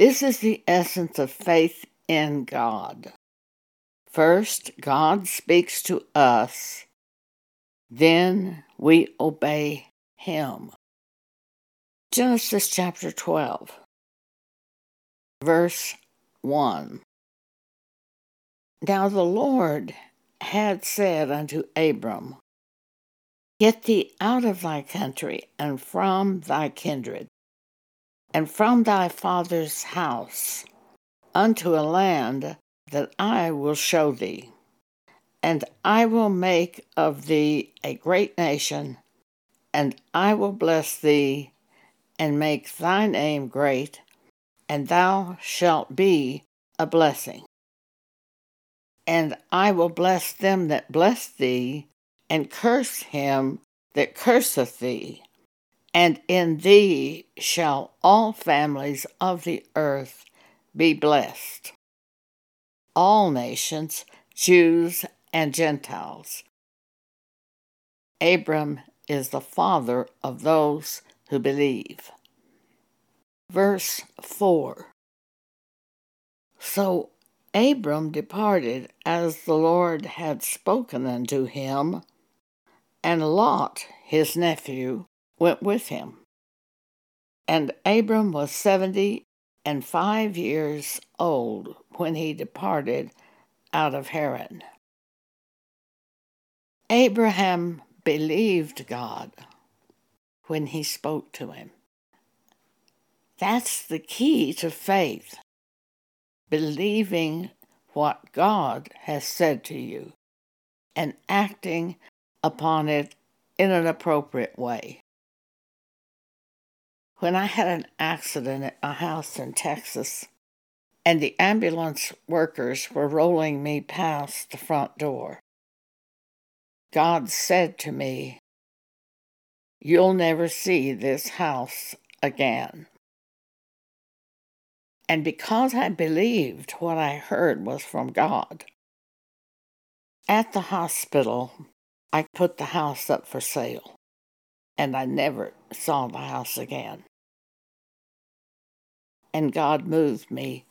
This is the essence of faith in God. First, God speaks to us, then we obey Him. Genesis chapter 12, verse 1. Now the Lord had said unto Abram, Get thee out of thy country and from thy kindred, and from thy father's house, unto a land that I will show thee. And I will make of thee a great nation, and I will bless thee, and make thy name great, and thou shalt be a blessing. And I will bless them that bless thee, and curse him that curseth thee. And in thee shall all families of the earth be blessed all nations, Jews and Gentiles. Abram is the father of those who believe. Verse 4 So Abram departed as the Lord had spoken unto him, and Lot, his nephew, went with him. And Abram was seventy and five years old when he departed out of Haran. Abraham believed God when he spoke to him. That's the key to faith believing what God has said to you and acting upon it in an appropriate way. When I had an accident at my house in Texas, and the ambulance workers were rolling me past the front door, God said to me, You'll never see this house again. And because I believed what I heard was from God, at the hospital, I put the house up for sale, and I never saw the house again and God moved me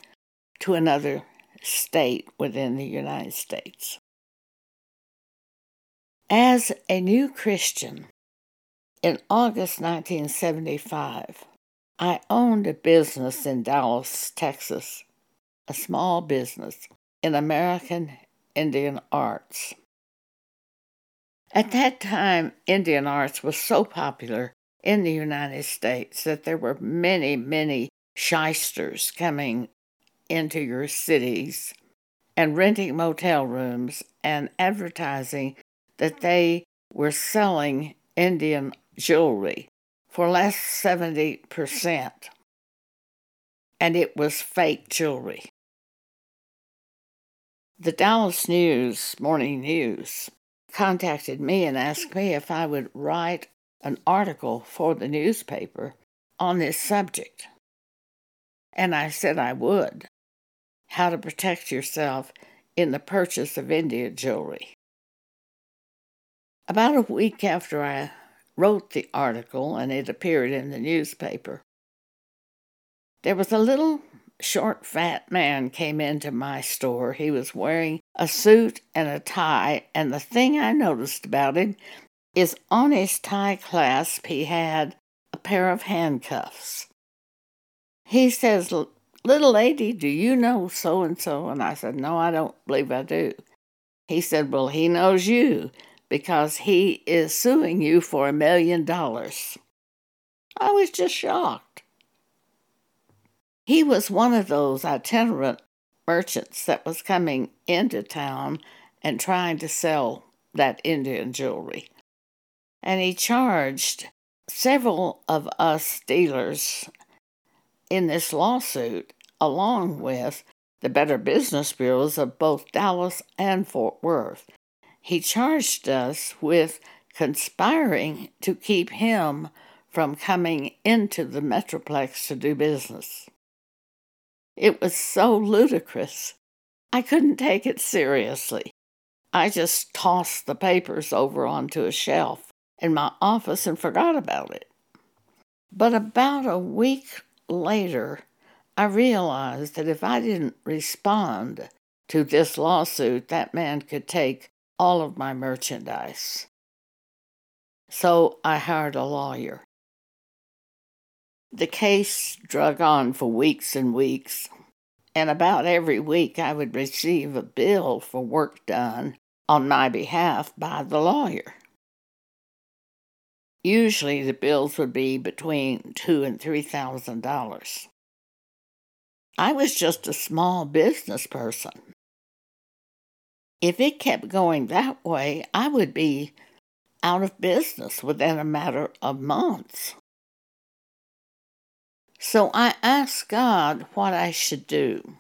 to another state within the United States. As a new Christian, in August 1975, I owned a business in Dallas, Texas, a small business in American Indian arts. At that time, Indian arts was so popular in the United States that there were many, many shysters coming into your cities and renting motel rooms and advertising that they were selling Indian jewelry for less 70%. And it was fake jewelry. The Dallas News, Morning News, contacted me and asked me if I would write an article for the newspaper on this subject. And I said I would. How to protect yourself in the purchase of Indian jewelry. About a week after I wrote the article and it appeared in the newspaper, there was a little short fat man came into my store. He was wearing a suit and a tie, and the thing I noticed about him is on his tie clasp he had a pair of handcuffs he says, Little lady, do you know so and so? And I said, No, I don't believe I do. He said, Well, he knows you because he is suing you for a million dollars. I was just shocked. He was one of those itinerant merchants that was coming into town and trying to sell that Indian jewelry. And he charged several of us dealers in this lawsuit, along with the Better Business Bureaus of both Dallas and Fort Worth. He charged us with conspiring to keep him from coming into the Metroplex to do business. It was so ludicrous. I couldn't take it seriously. I just tossed the papers over onto a shelf in my office and forgot about it. But about a week later, I realized that if I didn't respond to this lawsuit, that man could take all of my merchandise. So I hired a lawyer. The case drug on for weeks and weeks, and about every week I would receive a bill for work done on my behalf by the lawyer. Usually the bills would be between two and three thousand dollars. I was just a small business person. If it kept going that way, I would be out of business within a matter of months. So I asked God what I should do.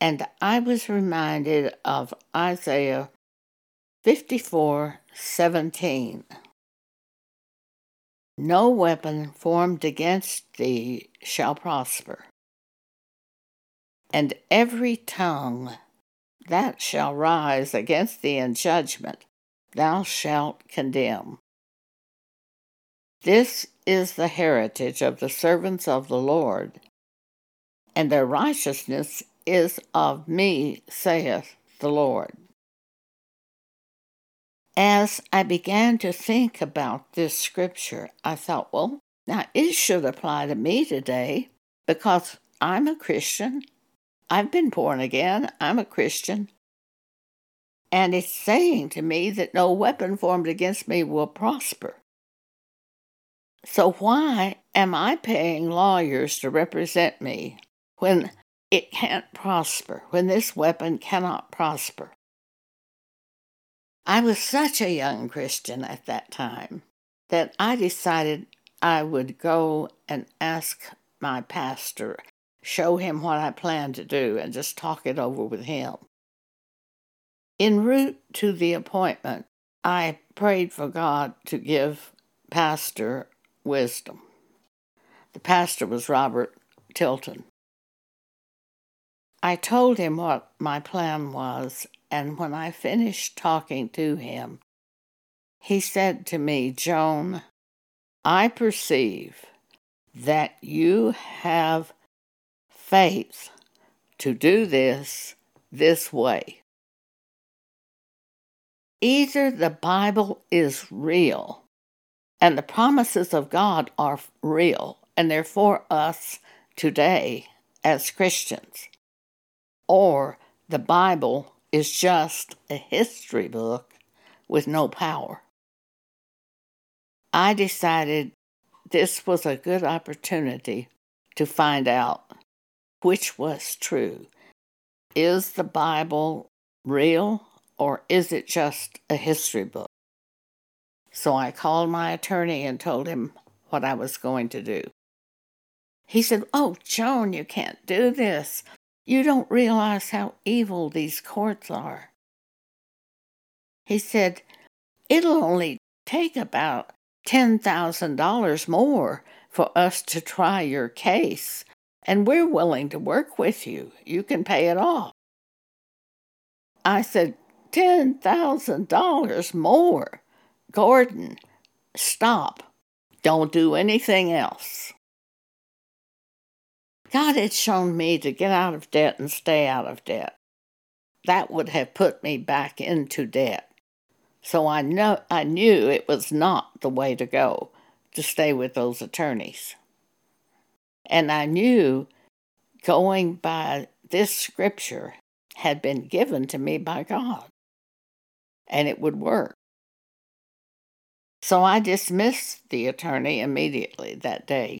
And I was reminded of Isaiah 54 17. No weapon formed against thee shall prosper, and every tongue that shall rise against thee in judgment thou shalt condemn. This is the heritage of the servants of the Lord, and their righteousness is of me, saith the Lord. As I began to think about this scripture, I thought, well, now it should apply to me today because I'm a Christian. I've been born again. I'm a Christian. And it's saying to me that no weapon formed against me will prosper. So, why am I paying lawyers to represent me when it can't prosper, when this weapon cannot prosper? I was such a young Christian at that time that I decided I would go and ask my pastor, show him what I planned to do, and just talk it over with him. En route to the appointment, I prayed for God to give Pastor wisdom. The pastor was Robert Tilton. I told him what my plan was, and when I finished talking to him, he said to me, Joan, I perceive that you have faith to do this this way. Either the Bible is real and the promises of God are real, and they're for us today as Christians. Or the Bible is just a history book with no power. I decided this was a good opportunity to find out which was true. Is the Bible real or is it just a history book? So I called my attorney and told him what I was going to do. He said, Oh, Joan, you can't do this. You don't realize how evil these courts are. He said, It'll only take about $10,000 more for us to try your case, and we're willing to work with you. You can pay it off. I said, $10,000 more. Gordon, stop. Don't do anything else. God had shown me to get out of debt and stay out of debt. That would have put me back into debt. So I know I knew it was not the way to go to stay with those attorneys. And I knew going by this scripture had been given to me by God and it would work. So I dismissed the attorney immediately that day.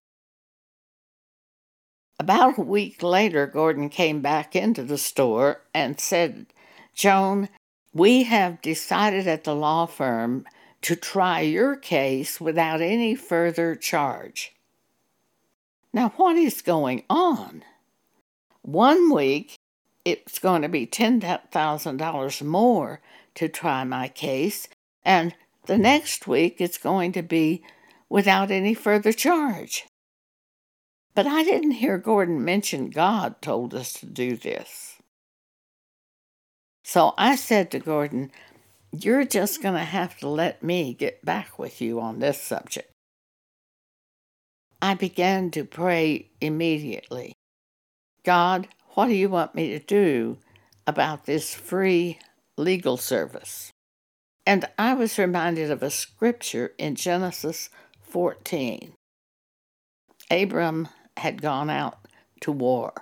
About a week later, Gordon came back into the store and said, Joan, we have decided at the law firm to try your case without any further charge. Now, what is going on? One week, it's going to be $10,000 more to try my case, and the next week it's going to be without any further charge. But I didn't hear Gordon mention God told us to do this. So I said to Gordon, You're just going to have to let me get back with you on this subject. I began to pray immediately God, what do you want me to do about this free legal service? And I was reminded of a scripture in Genesis 14. Abram had gone out to war,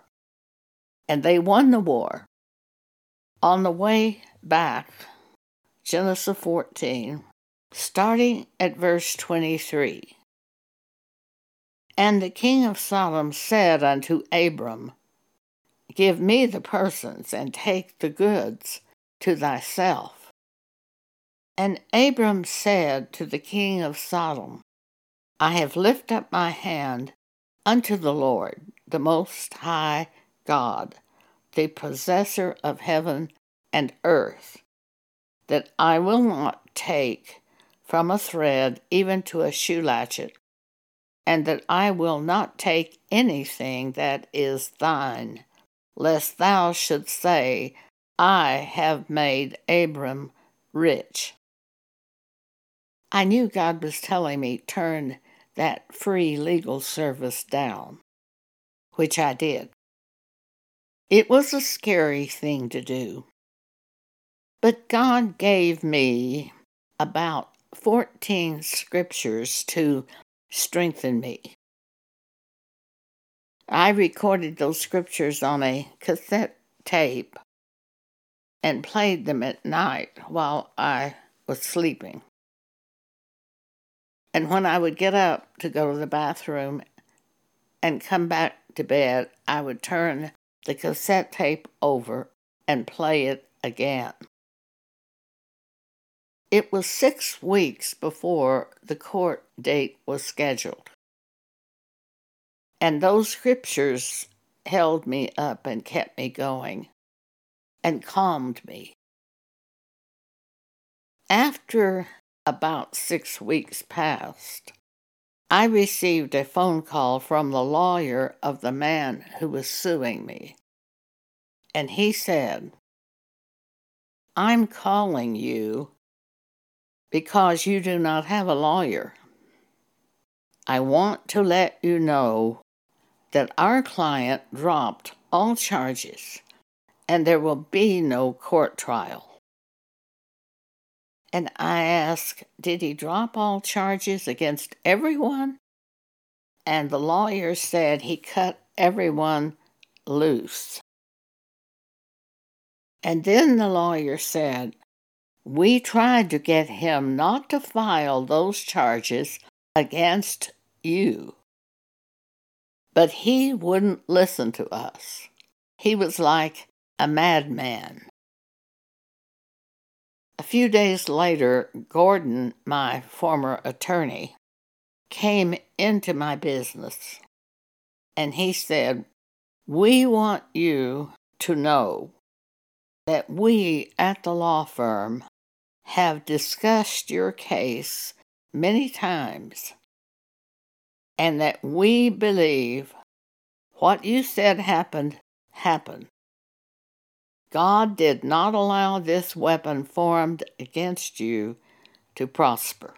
and they won the war. On the way back, Genesis 14, starting at verse 23. And the king of Sodom said unto Abram, Give me the persons, and take the goods to thyself. And Abram said to the king of Sodom, I have lifted up my hand unto the Lord, the Most High God, the possessor of heaven and earth, that I will not take from a thread even to a shoe latchet, and that I will not take anything that is thine, lest thou shouldst say, I have made Abram rich. I knew God was telling me turn that free legal service down, which I did. It was a scary thing to do. But God gave me about 14 scriptures to strengthen me. I recorded those scriptures on a cassette tape and played them at night while I was sleeping. And when I would get up to go to the bathroom and come back to bed, I would turn the cassette tape over and play it again. It was six weeks before the court date was scheduled. And those scriptures held me up and kept me going and calmed me. After about six weeks passed, I received a phone call from the lawyer of the man who was suing me. And he said, I'm calling you because you do not have a lawyer. I want to let you know that our client dropped all charges and there will be no court trial. And I asked, Did he drop all charges against everyone? And the lawyer said he cut everyone loose. And then the lawyer said, we tried to get him not to file those charges against you. But he wouldn't listen to us. He was like a madman. A few days later, Gordon, my former attorney, came into my business and he said, We want you to know that we at the law firm have discussed your case many times and that we believe what you said happened happened. God did not allow this weapon formed against you to prosper.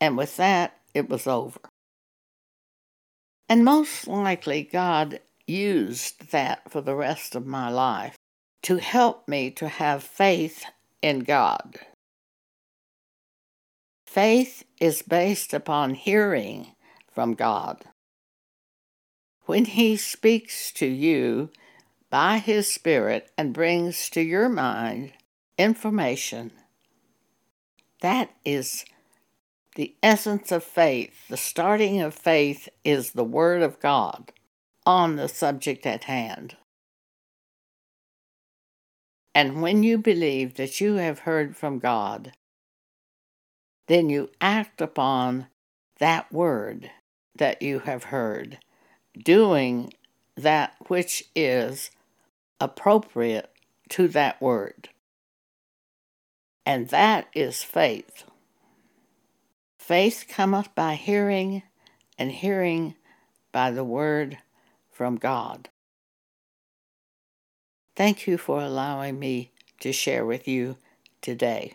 And with that, it was over. And most likely, God used that for the rest of my life to help me to have faith in God. Faith is based upon hearing from God. When He speaks to you by His Spirit and brings to your mind information, that is the essence of faith. The starting of faith is the Word of God on the subject at hand. And when you believe that you have heard from God, then you act upon that word that you have heard, doing that which is appropriate to that word. And that is faith. Faith cometh by hearing, and hearing by the word from God. Thank you for allowing me to share with you today.